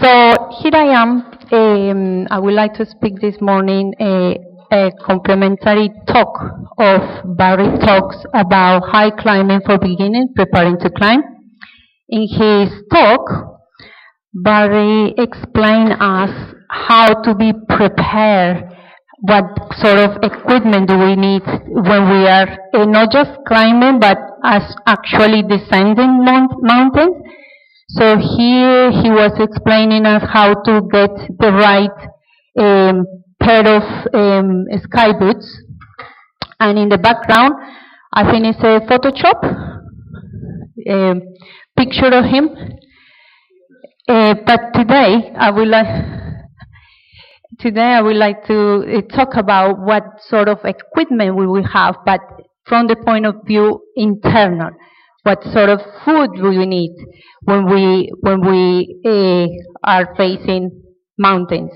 So here I am. Um, I would like to speak this morning a, a complementary talk of Barry talks about high climbing for beginners preparing to climb. In his talk, Barry explained us how to be prepared what sort of equipment do we need when we are uh, not just climbing but as actually descending mount mountains. So here he was explaining us how to get the right um, pair of um, sky boots. And in the background, I think it's a Photoshop um, picture of him. Uh, but today I would like Today I would like to uh, talk about what sort of equipment we will have, but from the point of view internal. What sort of food do we need when we when we uh, are facing mountains?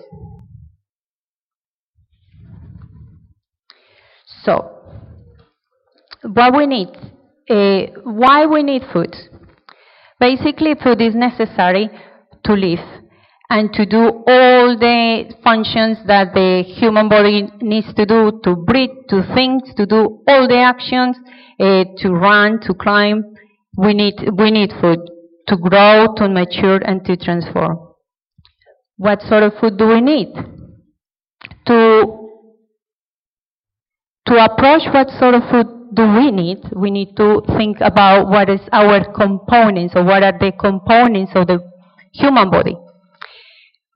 So, what we need, uh, why we need food? Basically, food is necessary to live and to do all the functions that the human body needs to do to breathe, to think, to do all the actions, uh, to run, to climb. We need, we need food to grow, to mature, and to transform. What sort of food do we need? To, to approach what sort of food do we need, we need to think about what is our components or what are the components of the human body.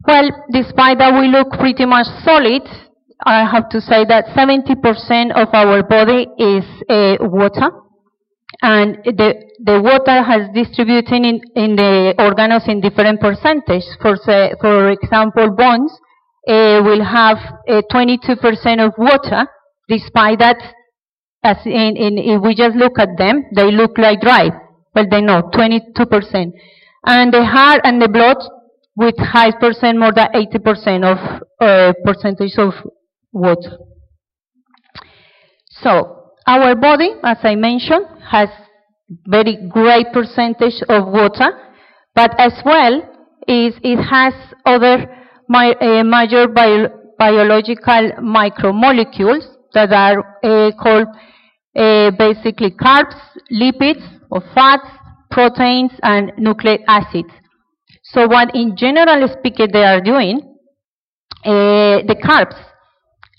Well, despite that we look pretty much solid, I have to say that 70% of our body is uh, water. And the, the water has distributed in, in the organs in different percentage. For, say, for example, bones uh, will have uh, 22% of water, despite that, as in, in, if we just look at them, they look like dry. Well, they know, 22%. And the heart and the blood with high percent, more than 80% of uh, percentage of water. So, our body, as I mentioned, has very great percentage of water, but as well, is it has other uh, major bio biological micromolecules that are uh, called uh, basically carbs, lipids, or fats, proteins, and nucleic acids. So what in general speaking they are doing, the carbs.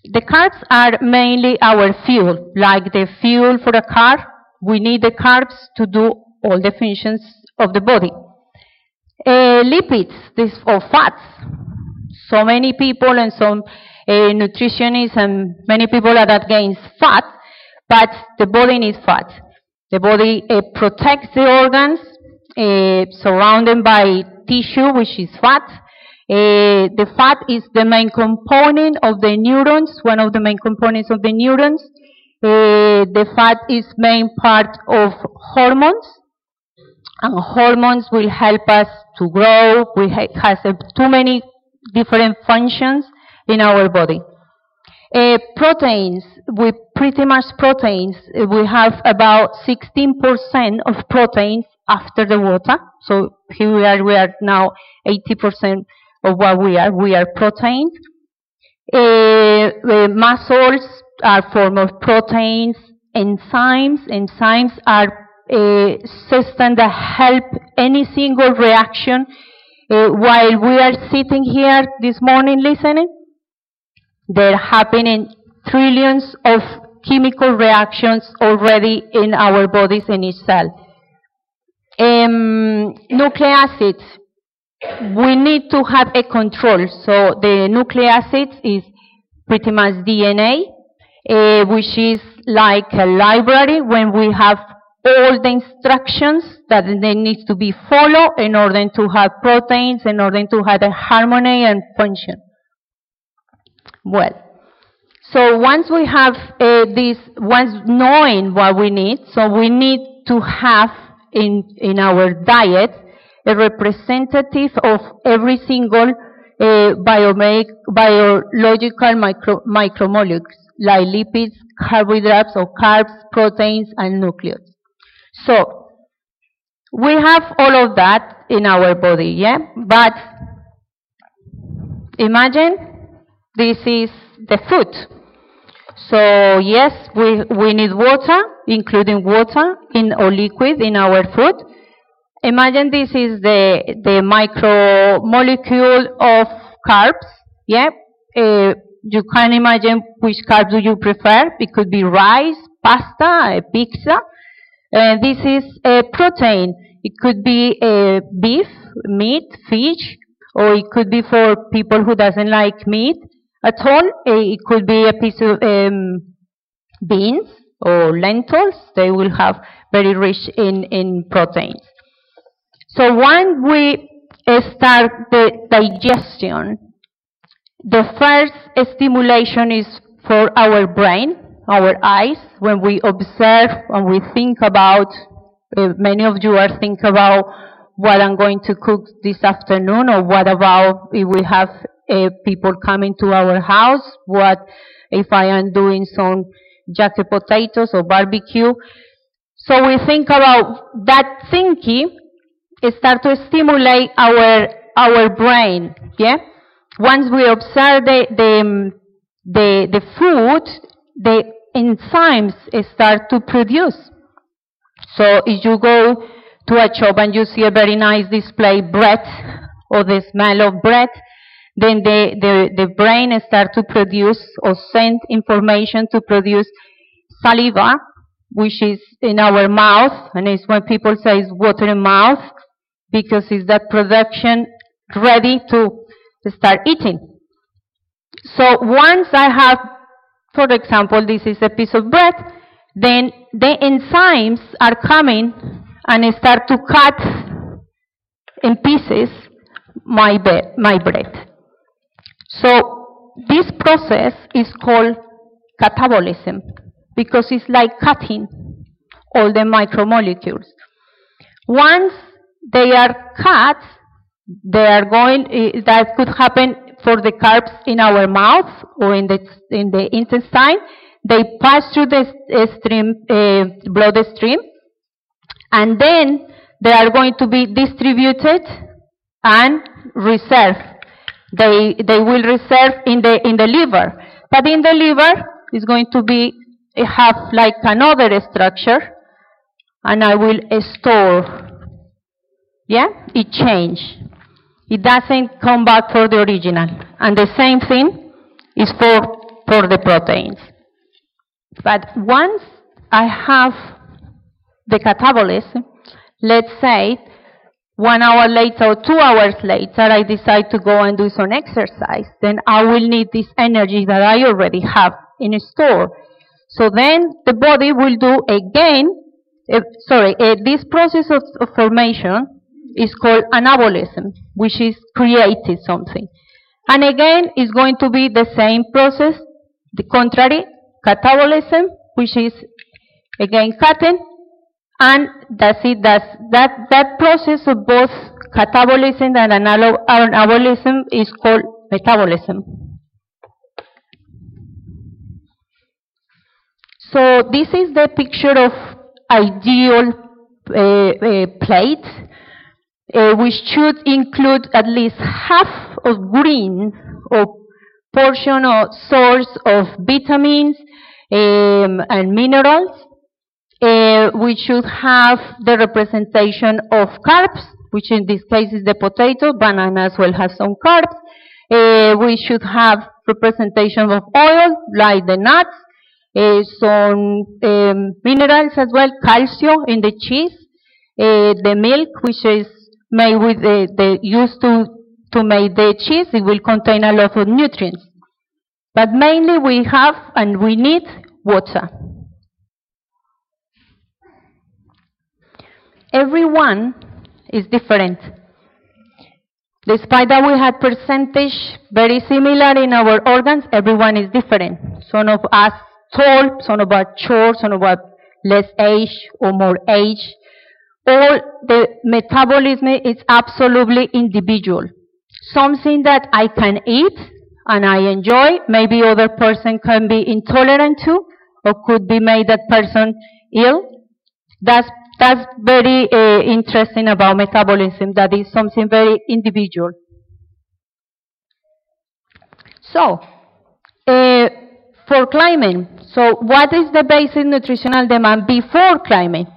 The carbs are mainly our fuel, like the fuel for a car. We need the carbs to do all the functions of the body. Uh, lipids, this or fats. So many people and some uh, nutritionists and many people are against fat, but the body needs fat. The body uh, protects the organs, uh, surrounded by tissue, which is fat. Uh, the fat is the main component of the neurons, one of the main components of the neurons. Uh, the fat is main part of hormones, and hormones will help us to grow. We ha has uh, too many different functions in our body. Proteins, we pretty much proteins, we have about 16% of proteins after the water. So here we are, we are now 80% of what we are. We are proteins. Uh, the muscles are form of proteins. Enzymes, enzymes are a system that help any single reaction. Uh, while we are sitting here this morning listening, they're happening trillions of chemical reactions already in our bodies in each cell. Um, nucleic acids, we need to have a control. So the nucleic acids is pretty much DNA, uh, which is like a library when we have all the instructions that they need to be followed in order to have proteins, in order to have a harmony and function. Well, so once we have uh, this, once knowing what we need, so we need to have in, in our diet a representative of every single uh, biological micro, micromolecules, like lipids, carbohydrates or carbs, proteins, and nucleus. So, we have all of that in our body, yeah? But imagine this is the food. So yes, we, we need water, including water in or liquid in our food. Imagine this is the, the micromolecule of carbs. Yeah, uh, you can imagine which carbs do you prefer. It could be rice, pasta, pizza. Uh, this is a protein. It could be uh, beef, meat, fish, or it could be for people who doesn't like meat at all. It could be a piece of um, beans or lentils. They will have very rich in, in proteins. So when we start the digestion, the first stimulation is for our brain, our eyes, when we observe and we think about, uh, many of you are thinking about what I'm going to cook this afternoon or what about if we have uh, people coming to our house, what if I am doing some jacket potatoes or barbecue. So we think about that thinking start to stimulate our our brain, yeah? Once we observe the, the, um, the, the food, the enzymes start to produce. So if you go to a shop and you see a very nice display bread or the smell of bread, then the, the, the brain start to produce or send information to produce saliva, which is in our mouth, and it's when people say it's water in mouth, because it's that production ready to start eating. So once I have, for example, this is a piece of bread, then the enzymes are coming and start to cut in pieces my, my bread. So this process is called catabolism because it's like cutting all the micromolecules. Once they are cut, they are going, that could happen for the carbs in our mouth or in the, in the intestine. They pass through the stream, uh, bloodstream, and then they are going to be distributed and reserved. They, they will reserve in the, in the liver. But in the liver is going to be, have like another structure, and I will store. Yeah? It change. It doesn't come back for the original. And the same thing is for, for the proteins. But once I have the catabolism, let's say one hour later or two hours later I decide to go and do some exercise, then I will need this energy that I already have in store. So then the body will do again, uh, sorry, uh, this process of, of formation is called anabolism, which is creating something. And again, it's going to be the same process, the contrary, catabolism, which is again cutting, and that's it. That's, that, that process of both catabolism and anabolism is called metabolism. So this is the picture of ideal uh, uh, plate uh, which should include at least half of green or portion or source of vitamins um, and minerals. Uh, we should have the representation of carbs, which in this case is the potato. Banana as well has some carbs. Uh, we should have representation of oil, like the nuts, uh, some um, minerals as well, calcium in the cheese, uh, the milk, which is made with the, the used to, to make the cheese, it will contain a lot of nutrients. But mainly we have and we need water. Everyone is different. Despite that we had percentage very similar in our organs, everyone is different. Some of us tall, some of us short, some of us less age or more age all the metabolism is absolutely individual. Something that I can eat and I enjoy, maybe other person can be intolerant to, or could be made that person ill. That's that's very uh, interesting about metabolism. That is something very individual. So, uh, for climbing, so what is the basic nutritional demand before climbing?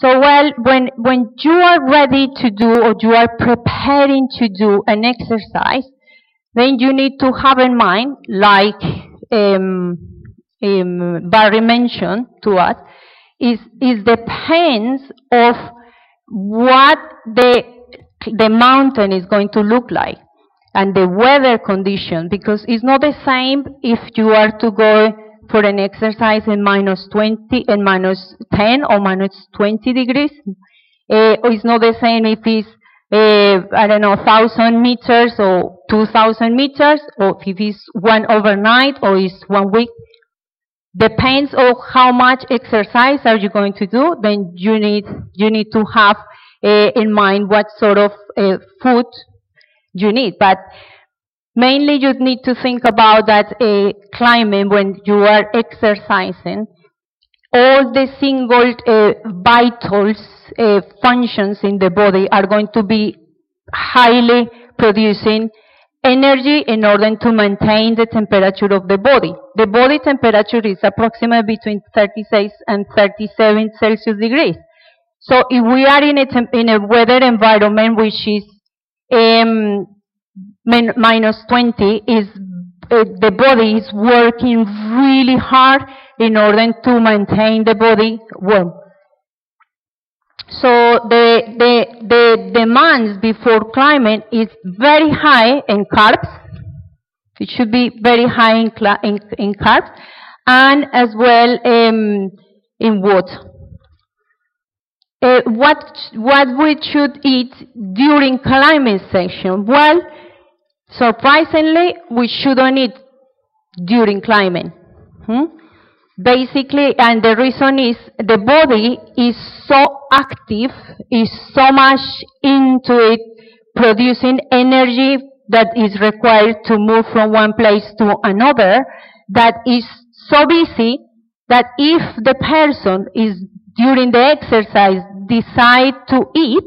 So, well, when, when you are ready to do or you are preparing to do an exercise, then you need to have in mind, like um, um, Barry mentioned to us, is, is depends of what the, the mountain is going to look like and the weather condition because it's not the same if you are to go for an exercise in minus 20 and minus 10 or minus 20 degrees. Uh, it's not the same if it's, uh, I don't know, 1,000 meters or 2,000 meters or if it's one overnight or it's one week. Depends on how much exercise are you going to do, then you need, you need to have uh, in mind what sort of uh, food you need. But mainly you need to think about that uh, climbing when you are exercising. All the single uh, vitals uh, functions in the body are going to be highly producing energy in order to maintain the temperature of the body. The body temperature is approximately between 36 and 37 Celsius degrees. So if we are in a, in a weather environment which is um, minus 20 is uh, the body is working really hard in order to maintain the body warm. So the, the, the demands before climate is very high in carbs. It should be very high in, in, in carbs and as well um, in water. Uh, what what we should eat during climate session? Well, surprisingly, we shouldn't eat during climbing. Hmm? Basically, and the reason is the body is so active, is so much into it, producing energy that is required to move from one place to another, that is so busy that if the person is during the exercise decide to eat,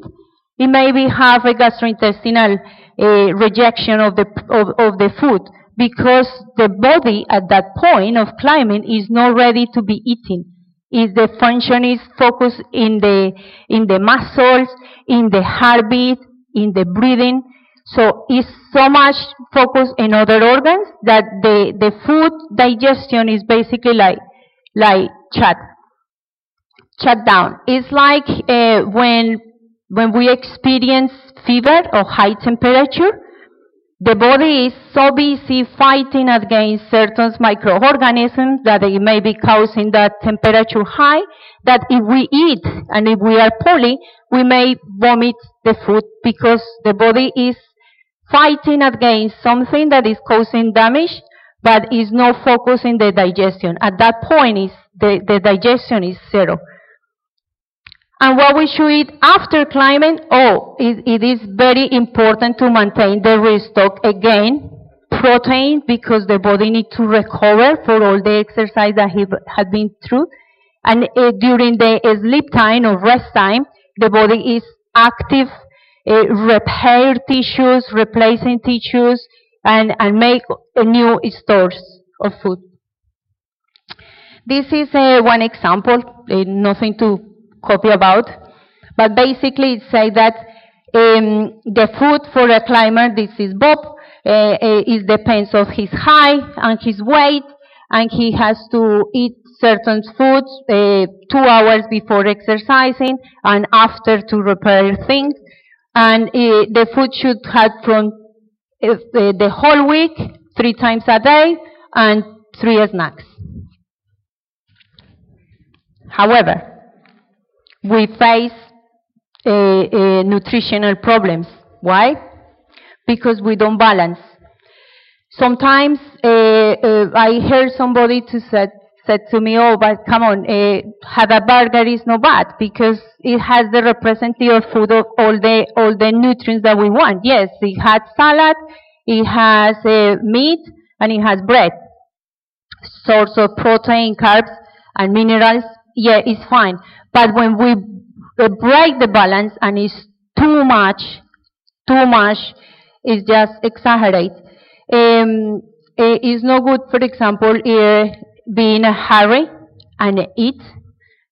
it maybe have a gastrointestinal uh, rejection of the, of, of the food because the body at that point of climbing is not ready to be eaten. Is the function is focused in the, in the muscles, in the heartbeat, in the breathing. So it's so much focused in other organs that the, the food digestion is basically like, like chat shut down. It's like uh, when when we experience fever or high temperature, the body is so busy fighting against certain microorganisms that it may be causing that temperature high that if we eat and if we are poorly, we may vomit the food because the body is fighting against something that is causing damage but is not focusing the digestion. At that point, is the, the digestion is zero. And what we should eat after climbing, oh, it, it is very important to maintain the restock again, protein, because the body needs to recover for all the exercise that he had been through. And uh, during the sleep time or rest time, the body is active, uh, repair tissues, replacing tissues, and, and make new stores of food. This is uh, one example, uh, nothing to copy about. But basically it says that um, the food for a climber, this is Bob, uh, uh, it depends of his height and his weight, and he has to eat certain foods uh, two hours before exercising and after to repair things. And uh, the food should have from uh, the whole week, three times a day, and three snacks. However, we face uh, uh, nutritional problems. Why? Because we don't balance. Sometimes uh, I heard somebody to said, said to me, oh, but come on, have a burger is not bad because it has the representative food of all the, all the nutrients that we want. Yes, it has salad, it has meat, and it has bread. Source of protein, carbs, and minerals, yeah, it's fine. But when we break the balance and it's too much, too much, it's just exaggerate. Um, uh, it's no good, for example, uh, be in a hurry and eat.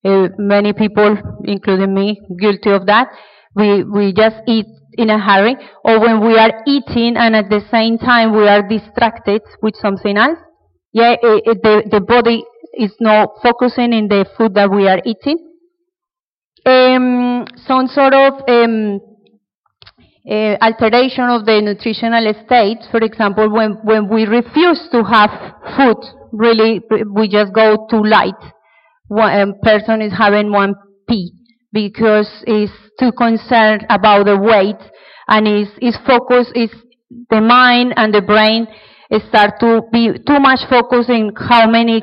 Uh, many people, including me, guilty of that. We, we just eat in a hurry, or when we are eating and at the same time we are distracted with something else. Yeah, it, it, the, the body is not focusing in the food that we are eating. Um, some sort of um, uh, alteration of the nutritional state. For example, when, when we refuse to have food, really, we just go too light. One person is having one pea because he's too concerned about the weight and his, his focus is the mind and the brain start to be too much focused in how many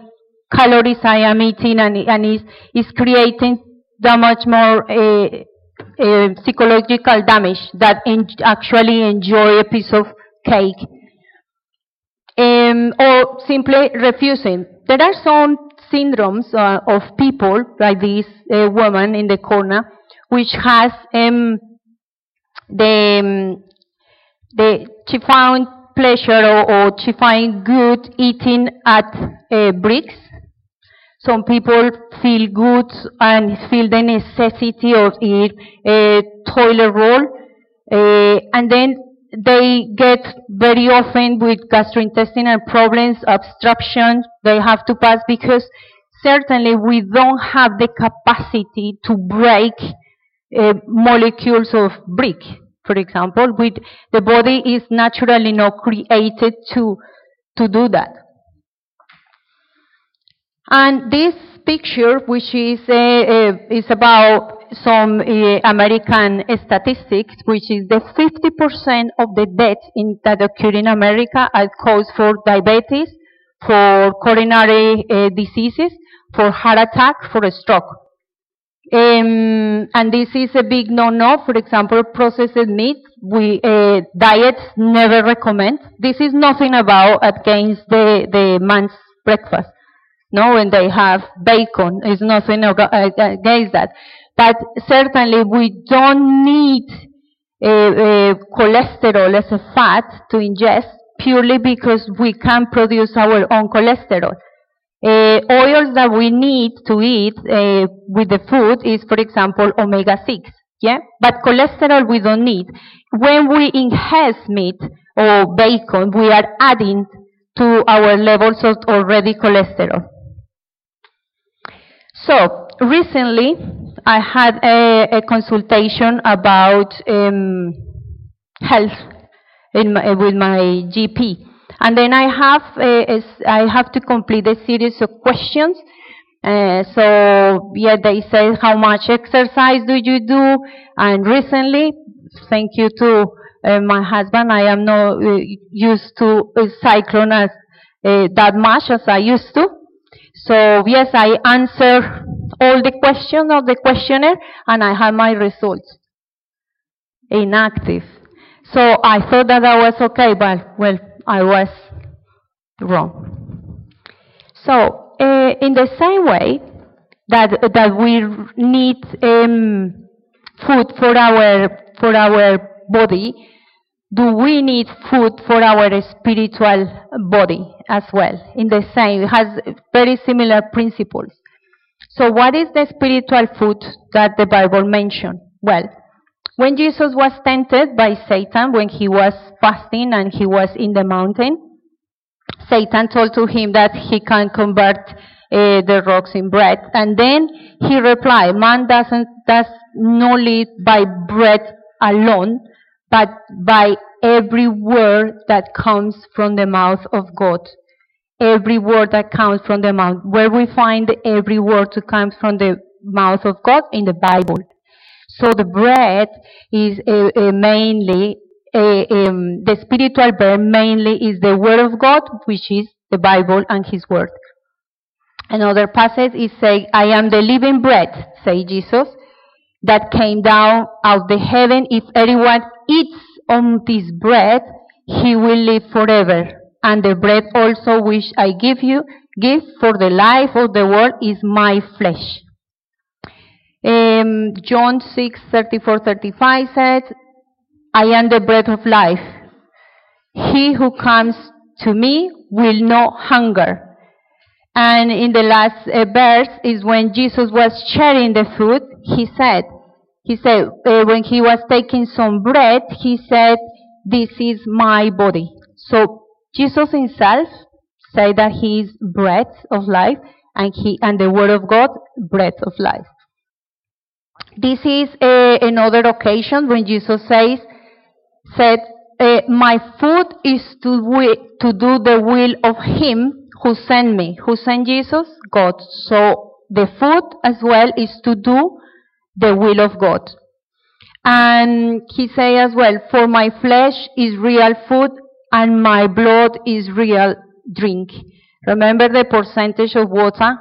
calories I am eating and, and is, is creating that much more uh, uh, psychological damage that en actually enjoy a piece of cake. Um, or simply refusing. There are some syndromes uh, of people, like this uh, woman in the corner, which has um, the, um, the, she found pleasure or, or she find good eating at bricks some people feel good and feel the necessity of a toilet roll, uh, and then they get very often with gastrointestinal problems, obstruction, they have to pass because certainly we don't have the capacity to break uh, molecules of brick, for example. With the body is naturally not created to, to do that. And this picture, which is, uh, uh, is about some uh, American statistics, which is the 50% of the deaths in, that occur in America are caused for diabetes, for coronary uh, diseases, for heart attack, for a stroke. Um, and this is a big no-no. For example, processed meat, we uh, diets never recommend. This is nothing about against the, the man's breakfast no, when they have bacon. It's nothing against that. But certainly we don't need uh, uh, cholesterol as a fat to ingest purely because we can produce our own cholesterol. Uh, oils that we need to eat uh, with the food is, for example, omega-6. Yeah? But cholesterol we don't need. When we ingest meat or bacon, we are adding to our levels of already cholesterol. So recently, I had a, a consultation about um, health my, with my GP, and then I have a, a, I have to complete a series of questions. Uh, so yeah, they say how much exercise do you do? And recently, thank you to uh, my husband, I am not uh, used to cycling as uh, that much as I used to. So yes, I answer all the questions of the questionnaire and I have my results. Inactive. So I thought that I was okay, but well, I was wrong. So uh, in the same way that that we need um, food for our for our body, do we need food for our spiritual body as well? In the same, it has very similar principles. So what is the spiritual food that the Bible mentioned? Well, when Jesus was tempted by Satan, when he was fasting and he was in the mountain, Satan told to him that he can convert uh, the rocks in bread. And then he replied, man doesn't, does not live by bread alone, but by every word that comes from the mouth of God. Every word that comes from the mouth. Where we find every word that comes from the mouth of God in the Bible. So the bread is uh, uh, mainly, uh, um, the spiritual bread mainly is the Word of God, which is the Bible and His Word. Another passage is saying, I am the living bread, say Jesus, that came down out of the heaven. If anyone eats on this bread, he will live forever. And the bread also which I give you, give for the life of the world is my flesh. Um, John 6, 34, 35 says, I am the bread of life. He who comes to me will not hunger. And in the last uh, verse is when Jesus was sharing the food, he said, he said, uh, when he was taking some bread, he said, this is my body. So Jesus himself said that he is bread of life and he, and the word of God, bread of life. This is uh, another occasion when Jesus says, said, uh, my food is to, to do the will of him who sent me. Who sent Jesus? God. So the food as well is to do the will of God. And he say as well, for my flesh is real food and my blood is real drink. Remember the percentage of water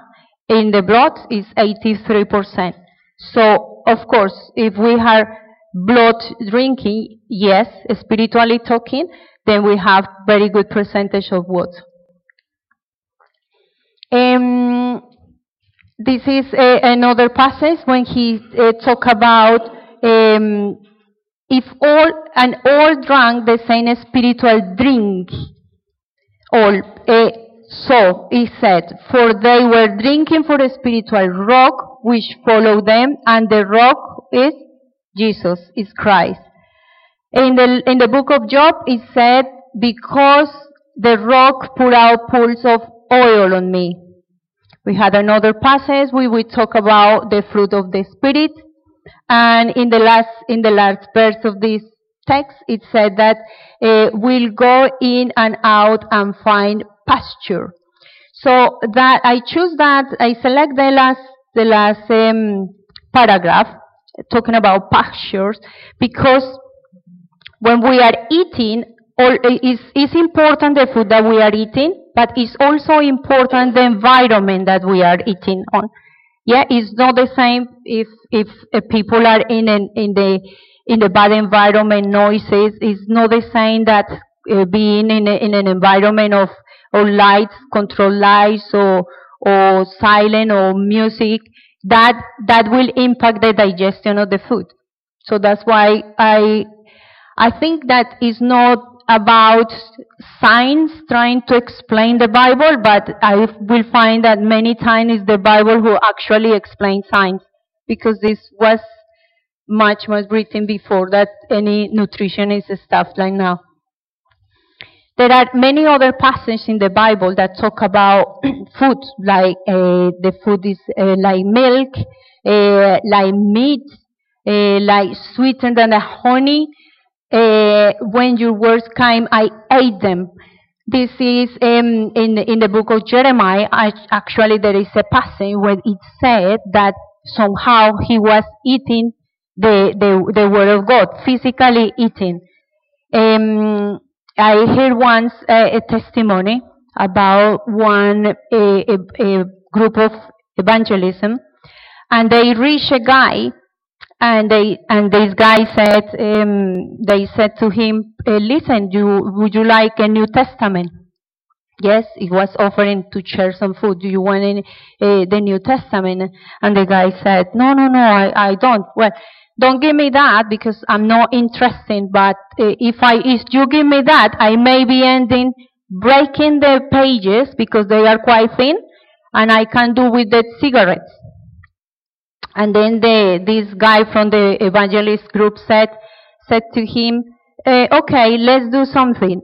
in the blood is 83%. So, of course, if we are blood drinking, yes, spiritually talking, then we have very good percentage of water. Um, this is uh, another passage when he uh, talk about um, if all and all drank the same spiritual drink. All uh, so he said, for they were drinking for a spiritual rock which followed them, and the rock is Jesus, is Christ. In the in the book of Job, it said, because the rock poured out pools of oil on me. We had another passage we would talk about the fruit of the Spirit. And in the last, in the last verse of this text, it said that uh, we'll go in and out and find pasture. So that I choose that I select the last the last um, paragraph talking about pastures because when we are eating, all, it's, it's important the food that we are eating, but it's also important the environment that we are eating on. Yeah, it's not the same if if, if people are in an, in the in the bad environment, noises. It's not the same that uh, being in a, in an environment of or lights, control lights, or or silent or music. That that will impact the digestion of the food. So that's why I I think that is not about signs trying to explain the Bible, but I will find that many times it's the Bible who actually explains signs because this was much, more written before that any nutritionist stuff like now. There are many other passages in the Bible that talk about food, like uh, the food is uh, like milk, uh, like meat, uh, like sweeter and honey, uh, when your words came, I ate them. This is um, in in the book of Jeremiah. actually, there is a passage where it said that somehow he was eating the the, the word of God, physically eating. Um, I heard once a, a testimony about one a, a, a group of evangelism, and they reached a guy and they and this guy said um, they said to him, uh, "Listen, you would you like a New Testament?" Yes, he was offering to share some food. Do you want any, uh, the New Testament? And the guy said, "No, no, no, I, I don't." Well, don't give me that because I'm not interested. But uh, if I if you give me that, I may be ending breaking the pages because they are quite thin, and I can do with the cigarettes. And then the, this guy from the evangelist group said, said to him, uh, okay, let's do something.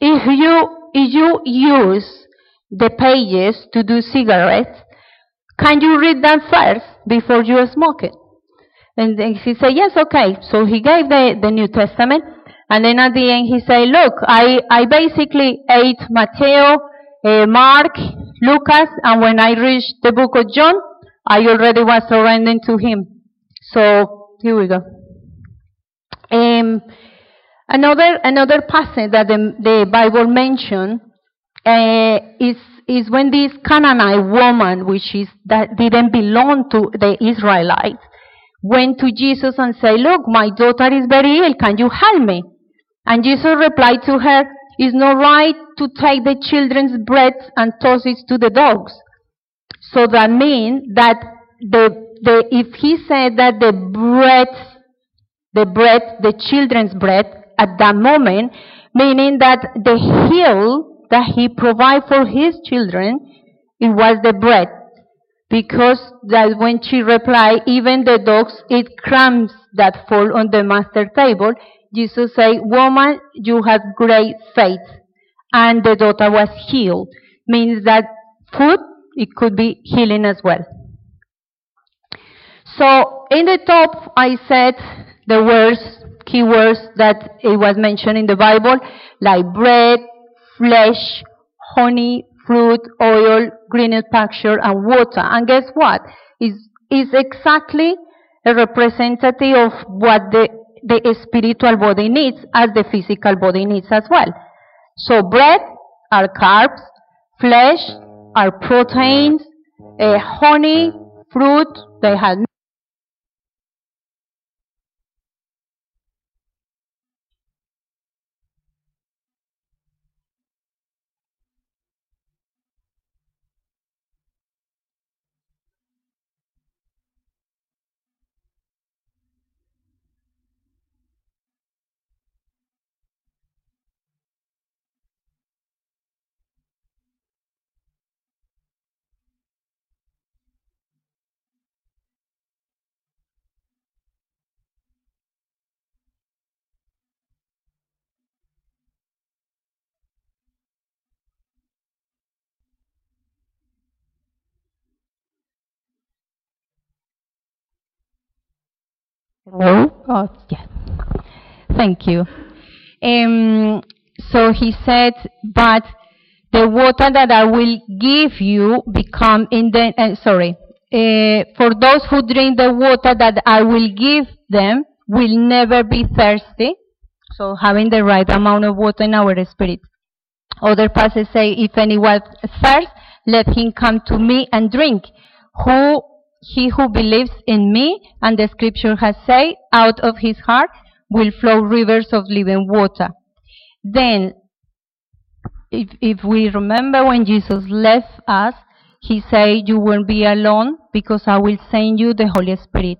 If you, if you use the pages to do cigarettes, can you read them first before you smoke it? And then he said, yes, okay. So he gave the, the New Testament. And then at the end he said, look, I, I basically ate Matthew, uh, Mark, Lucas, and when I reached the book of John, I already was surrendering to Him. So here we go. Um, another another passage that the, the Bible mentioned uh, is is when this Canaanite woman, which is that didn't belong to the Israelites, went to Jesus and said, "Look, my daughter is very ill. Can you help me?" And Jesus replied to her, "It's not right to take the children's bread and toss it to the dogs." So that means that the, the, if he said that the bread, the bread, the children's bread at that moment, meaning that the heal that he provided for his children, it was the bread. Because that when she replied, even the dogs eat crumbs that fall on the master table, Jesus said, woman, you have great faith. And the daughter was healed. Means that food, it could be healing as well. So in the top, I said the words, keywords that it was mentioned in the Bible, like bread, flesh, honey, fruit, oil, green pasture, and water. And guess what? Is is exactly a representative of what the the spiritual body needs as the physical body needs as well. So bread are carbs, flesh are proteins, uh, honey, fruit, they have Hello? Oh, yeah. Thank you. Um, so he said, but the water that I will give you become in the, uh, sorry, uh, for those who drink the water that I will give them will never be thirsty. So having the right amount of water in our spirit. Other passages say, if anyone thirsts, let him come to me and drink. Who he who believes in me, and the scripture has said, out of his heart will flow rivers of living water. Then, if, if we remember when Jesus left us, he said, you won't be alone because I will send you the Holy Spirit.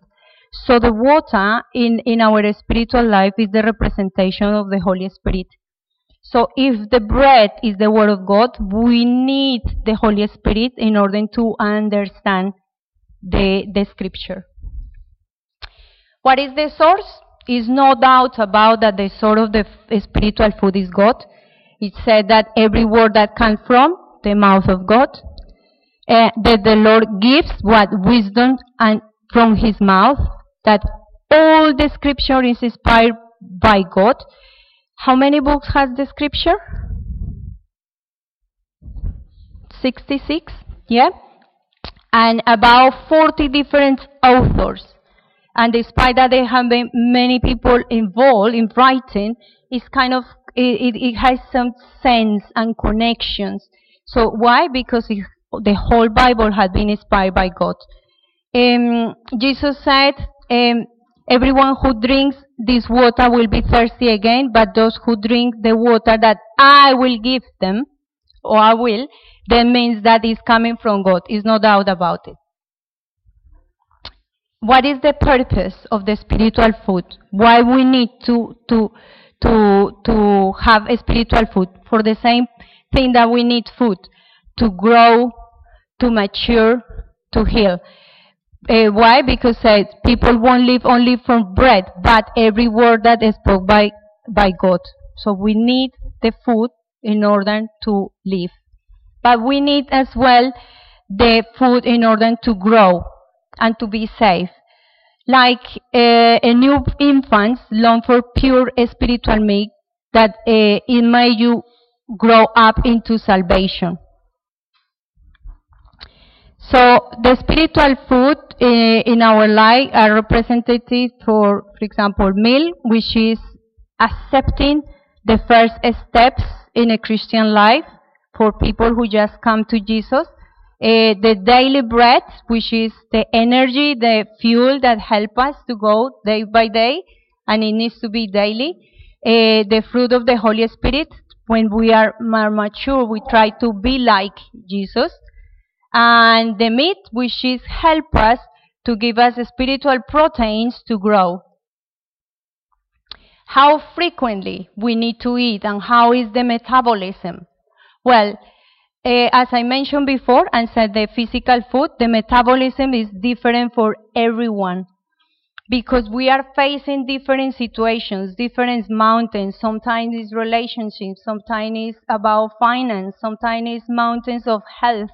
So the water in, in our spiritual life is the representation of the Holy Spirit. So if the bread is the Word of God, we need the Holy Spirit in order to understand the, the scripture. What is the source? Is no doubt about that the source of the spiritual food is God. It said that every word that comes from the mouth of God, uh, that the Lord gives what wisdom and from His mouth, that all the scripture is inspired by God. How many books has the scripture? 66? Yeah? And about 40 different authors. And despite that there have been many people involved in writing, it's kind of, it, it has some sense and connections. So why? Because it, the whole Bible had been inspired by God. Um, Jesus said, um, everyone who drinks this water will be thirsty again, but those who drink the water that I will give them, or I will, then means that is coming from God. Is no doubt about it. What is the purpose of the spiritual food? Why we need to to to to have a spiritual food for the same thing that we need food to grow, to mature, to heal. Uh, why? Because uh, people won't live only from bread, but every word that is spoke by by God. So we need the food in order to live. But we need as well the food in order to grow and to be safe. Like uh, a new infant long for pure spiritual milk that uh, it may you grow up into salvation. So the spiritual food uh, in our life are representative for, for example, milk, which is accepting the first steps in a Christian life for people who just come to Jesus. Uh, the daily bread, which is the energy, the fuel that help us to go day by day, and it needs to be daily. Uh, the fruit of the Holy Spirit, when we are more mature, we try to be like Jesus. And the meat, which is help us to give us spiritual proteins to grow. How frequently we need to eat and how is the metabolism? Well, uh, as I mentioned before and said the physical food, the metabolism is different for everyone because we are facing different situations, different mountains. Sometimes it's relationships, sometimes it's about finance, sometimes it's mountains of health.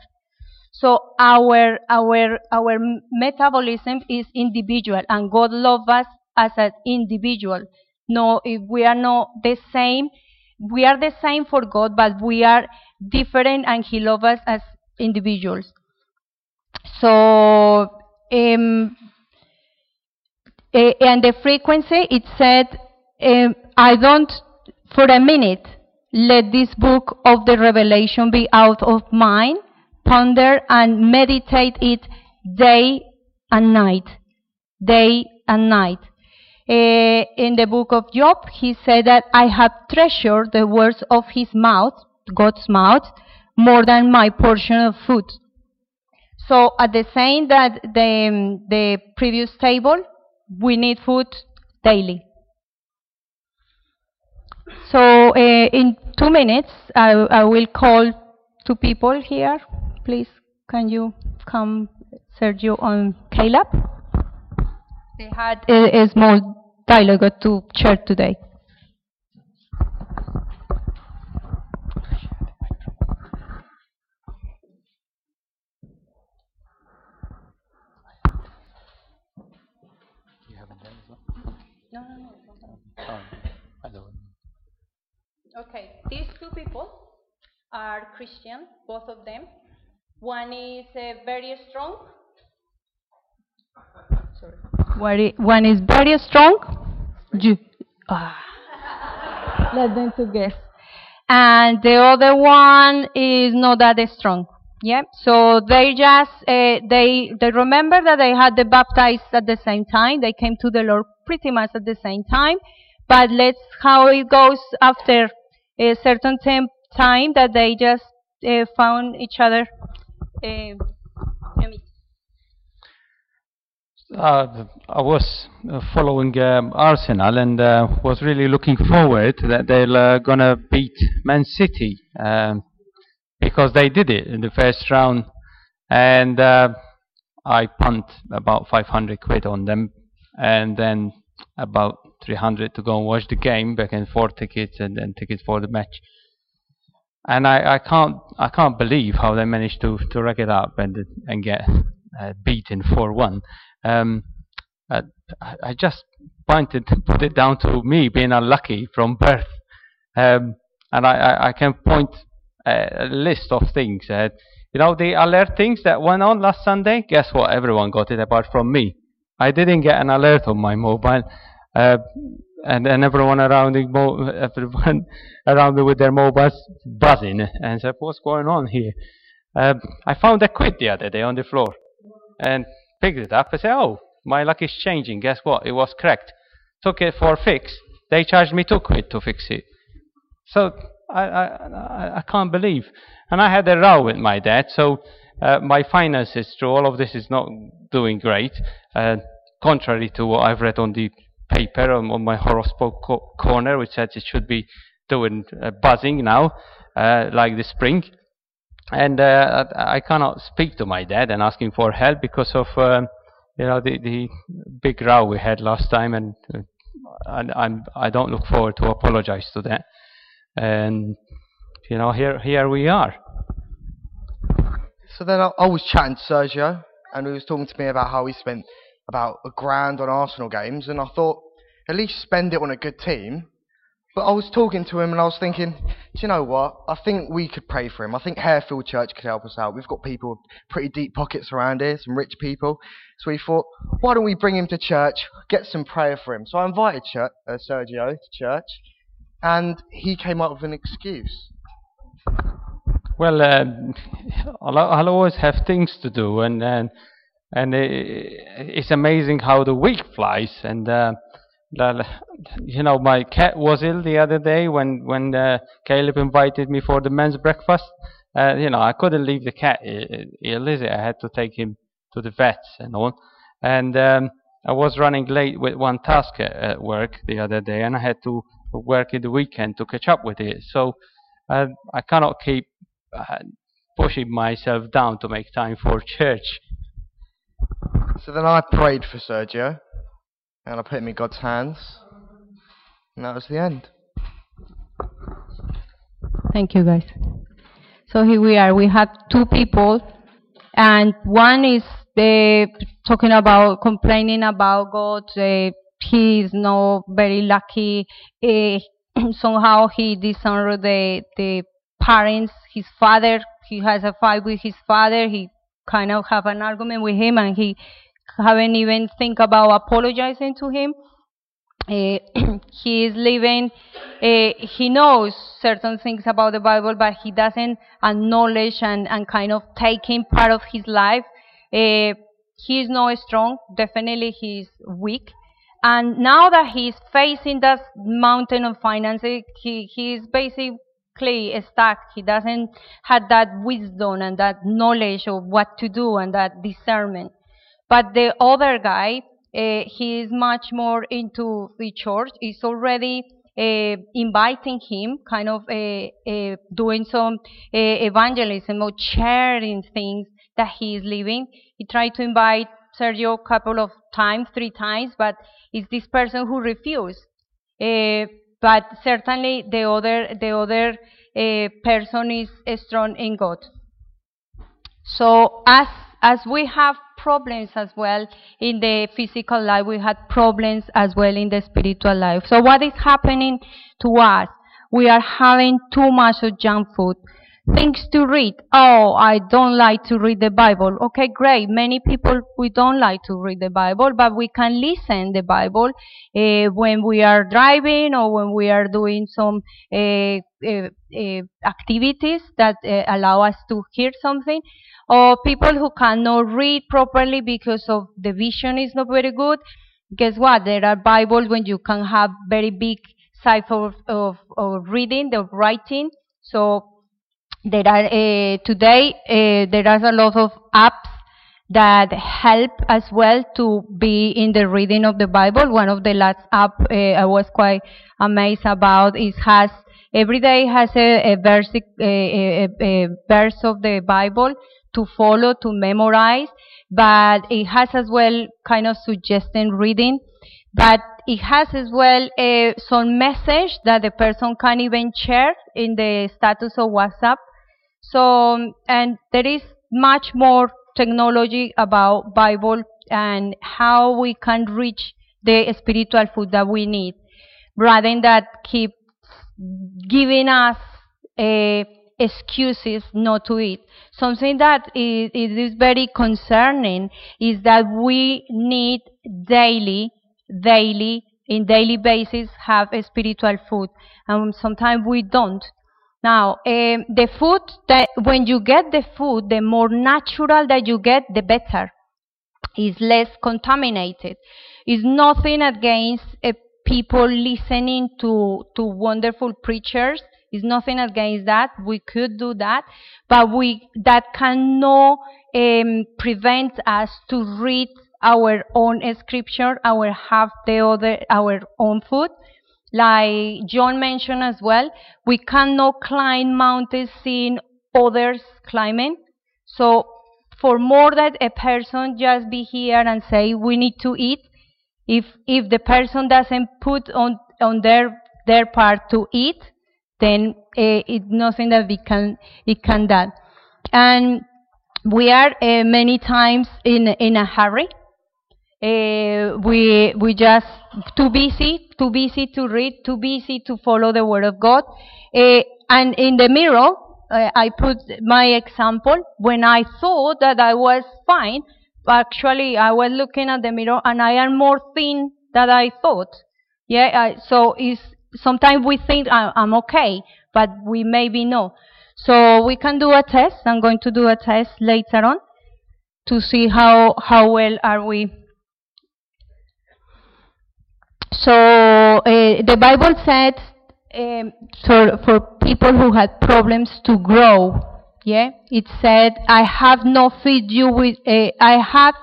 So our our our metabolism is individual, and God loves us as an individual. No, if we are not the same, we are the same for God, but we are different, and He loves us as individuals. So, um, and the frequency, it said, um, I don't, for a minute, let this book of the Revelation be out of mind, ponder and meditate it day and night. Day and night. Uh, in the book of Job, he said that I have treasured the words of his mouth, God's mouth, more than my portion of food. So at the same that the, the previous table, we need food daily. So uh, in two minutes, I, I will call two people here. Please, can you come, Sergio and Caleb? They had a, a small dialogue to share today. No, no, no. Oh, I don't. Okay, these two people are Christian, both of them. One is uh, very strong. Sorry. One is very strong. Ah. Let them to guess. And the other one is not that strong. Yeah. So they just uh, they they remember that they had the baptized at the same time. They came to the Lord pretty much at the same time. But let's how it goes after a certain time that they just uh, found each other. Uh, uh, I was uh, following um, Arsenal and uh, was really looking forward that they're uh, gonna beat Man City um, because they did it in the first round, and I punt about 500 quid on them, and then about 300 to go and watch the game, back and forth tickets, and then tickets for the match. And I, I can't I can't believe how they managed to to rack it up and and get uh, beaten 4-1. Um, uh, I just pointed put it down to me being unlucky from birth, um, and I, I, I, can point a list of things. Uh, you know the alert things that went on last Sunday. Guess what? Everyone got it apart from me. I didn't get an alert on my mobile, uh, and and everyone around mo- everyone around me with their mobiles buzzing and said, "What's going on here?" Uh, I found a quid the other day on the floor, and picked it up. I said, "Oh, my luck is changing." Guess what? It was cracked. Took it for a fix. They charged me two quid to fix it. So I I I can't believe. And I had a row with my dad. So uh, my finances through all of this is not doing great. Uh, contrary to what I've read on the paper on, on my horoscope co- corner, which says it should be doing uh, buzzing now, uh, like the spring. And uh, I cannot speak to my dad and ask him for help because of um, you know the, the big row we had last time, and, uh, and I'm I don't look forward to apologize to that. And you know here here we are. So then I, I was chatting to Sergio, and he was talking to me about how he spent about a grand on Arsenal games, and I thought, at least spend it on a good team. But I was talking to him and I was thinking, do you know what? I think we could pray for him. I think Harefield Church could help us out. We've got people with pretty deep pockets around here, some rich people. So we thought, why don't we bring him to church, get some prayer for him? So I invited uh, Sergio to church, and he came up with an excuse. Well, um, I'll, I'll, always have things to do, and and, and it's amazing how the week flies. And uh, you know, my cat was ill the other day when when uh, Caleb invited me for the men's breakfast. Uh, you know, I couldn't leave the cat ill, is it? I had to take him to the vets and all. And um, I was running late with one task at, at, work the other day, and I had to work in the weekend to catch up with it. So uh, I cannot keep uh, pushing myself down to make time for church. So then I prayed for Sergio, and I put him in God's hands, and that was the end. Thank you, guys. So here we are. We have two people, and one is uh, talking about complaining about God. Uh, he is not very lucky. Uh, somehow he dishonored the the parents. His father. He has a fight with his father. He kind of have an argument with him, and he haven't even think about apologizing to him. Uh, he is living, uh, he knows certain things about the Bible, but he doesn't acknowledge and, and kind of taking part of his life. Uh, he is not strong, definitely he is weak. And now that he is facing that mountain of finances, he, he is basically stuck. He doesn't have that wisdom and that knowledge of what to do and that discernment. But the other guy, uh, he is much more into the church. He's already uh, inviting him, kind of uh, doing some evangelism or sharing things that he is living. He tried to invite Sergio a couple of times, three times, but it's this person who refused. but certainly the other, the other person is strong in God. So as as we have problems as well in the physical life, we had problems as well in the spiritual life. So what is happening to us? We are having too much of junk food. Things to read. Oh, I don't like to read the Bible. Okay, great. Many people, we don't like to read the Bible, but we can listen the Bible uh, when we are driving or when we are doing some uh, uh, activities that allow us to hear something or people who cannot read properly because of the vision is not very good. Guess what? There are Bibles when you can have very big size of, of, of reading, of writing. So there are uh, today uh, there are a lot of apps that help as well to be in the reading of the Bible. One of the last app uh, I was quite amazed about is has every day has a, a verse a, a, a verse of the Bible to follow, to memorize, but it has as well kind of suggesting reading, but it has as well uh, some message that the person can even share in the status of WhatsApp. So, and there is much more technology about Bible and how we can reach the spiritual food that we need, rather than that keep giving us a excuses not to eat. Something that is, is very concerning is that we need daily, daily, in daily basis have a spiritual food, and sometimes we don't. Now, um, the food that when you get the food, the more natural that you get, the better. Is less contaminated. Is nothing against uh, people listening to to wonderful preachers it's nothing against that. We could do that, but we that cannot um, prevent us to read our own scripture, our have the other our own food. Like John mentioned as well, we cannot climb mountains seeing others climbing. So for more that a person just be here and say we need to eat, if if the person doesn't put on on their their part to eat, then uh, it's nothing that we can it can do. And we are uh, many times in in a hurry. Uh, we we just too busy, too busy to read, too busy to follow the word of God. and in the mirror, I put my example. When I thought that I was fine, actually I was looking at the mirror and I am more thin than I thought. Yeah, so it's sometimes we think I'm okay, but we maybe no. So we can do a test. I'm going to do a test later on to see how how well are we. So uh, the Bible said um, for for people who had problems to grow, yeah, it said, "I have no feed you with uh, I have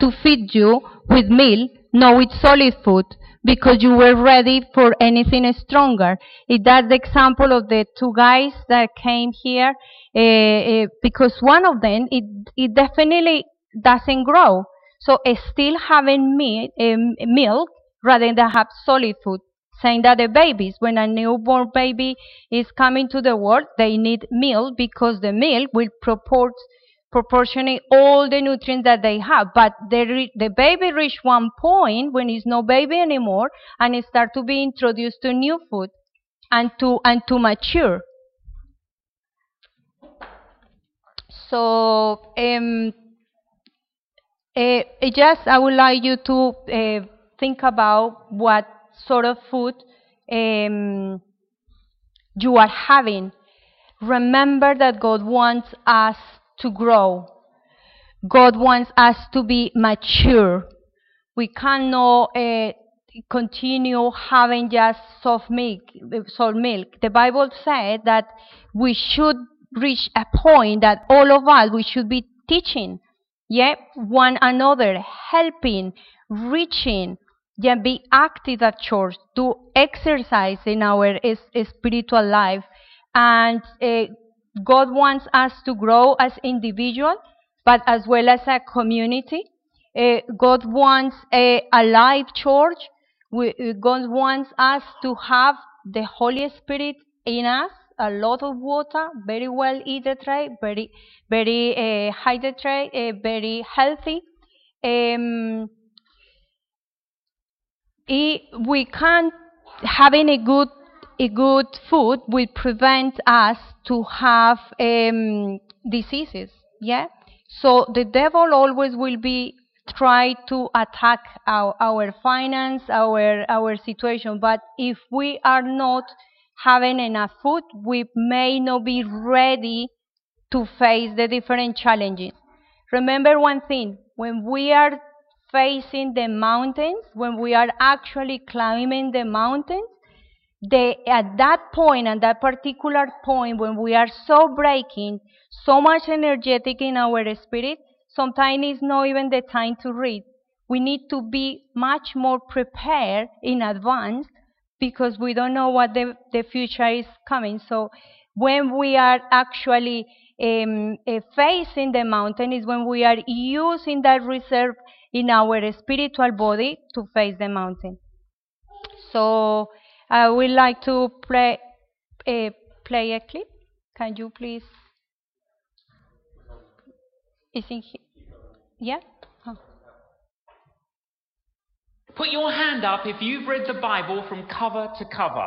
to feed you with meal, no with solid food, because you were ready for anything stronger. If that's the example of the two guys that came here, uh, uh, because one of them, it, it definitely doesn't grow. So it's still having meat, um, milk rather than have solid food. Saying that the babies, when a newborn baby is coming to the world, they need milk because the milk will proport, proportionate all the nutrients that they have. But the, the baby reach one point when it's no baby anymore and it start to be introduced to new food and to, and to mature. So, um, uh, just I would like you to uh, think about what sort of food um, you are having. Remember that God wants us to grow. God wants us to be mature. We cannot uh, continue having just soft milk, soft milk. The Bible said that we should reach a point that all of us we should be teaching yeah, one another, helping, reaching, yeah, be active at church, do exercise in our spiritual life. And uh, God wants us to grow as individuals, but as well as a community. Uh, God wants a, a live church. We, God wants us to have the Holy Spirit in us a lot of water, very well hydrated, very, very uh, hydrated, uh, very healthy. Um, we can't having a good a good food will prevent us to have um, diseases. Yeah. So the devil always will be try to attack our, our finance, our our situation. But if we are not having enough food, we may not be ready to face the different challenges. Remember one thing, when we are facing the mountains, when we are actually climbing the mountains, the, at that point, at that particular point, when we are so breaking, so much energetic in our spirit, sometimes it's not even the time to read. We need to be much more prepared in advance because we don't know what the, the future is coming. So when we are actually um, uh, facing the mountain is when we are using that reserve in our spiritual body to face the mountain. So I would like to play, uh, play a clip. Can you please? Is it Yeah? Put your hand up if you've read the Bible from cover to cover.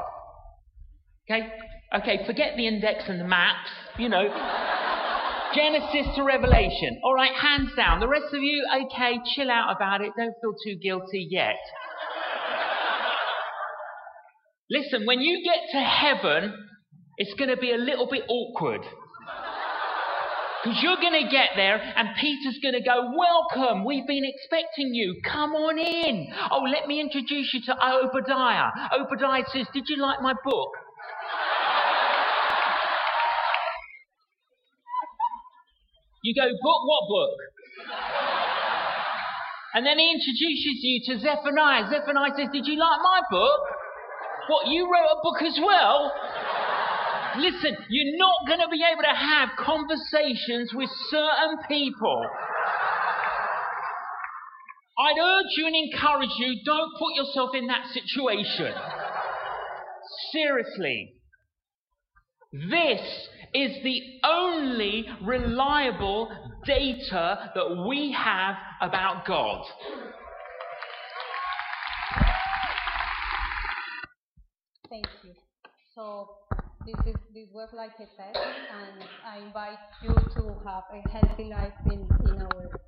Okay? Okay, forget the index and the maps, you know. Genesis to Revelation. All right, hands down. The rest of you, okay, chill out about it. Don't feel too guilty yet. Listen, when you get to heaven, it's going to be a little bit awkward. Because you're going to get there and Peter's going to go, Welcome, we've been expecting you. Come on in. Oh, let me introduce you to Obadiah. Obadiah says, Did you like my book? You go, Book? What book? And then he introduces you to Zephaniah. Zephaniah says, Did you like my book? What, you wrote a book as well? Listen, you're not going to be able to have conversations with certain people. I'd urge you and encourage you don't put yourself in that situation. Seriously. This is the only reliable data that we have about God. Thank you. So this is this was like a test, and I invite you to have a healthy life in, in our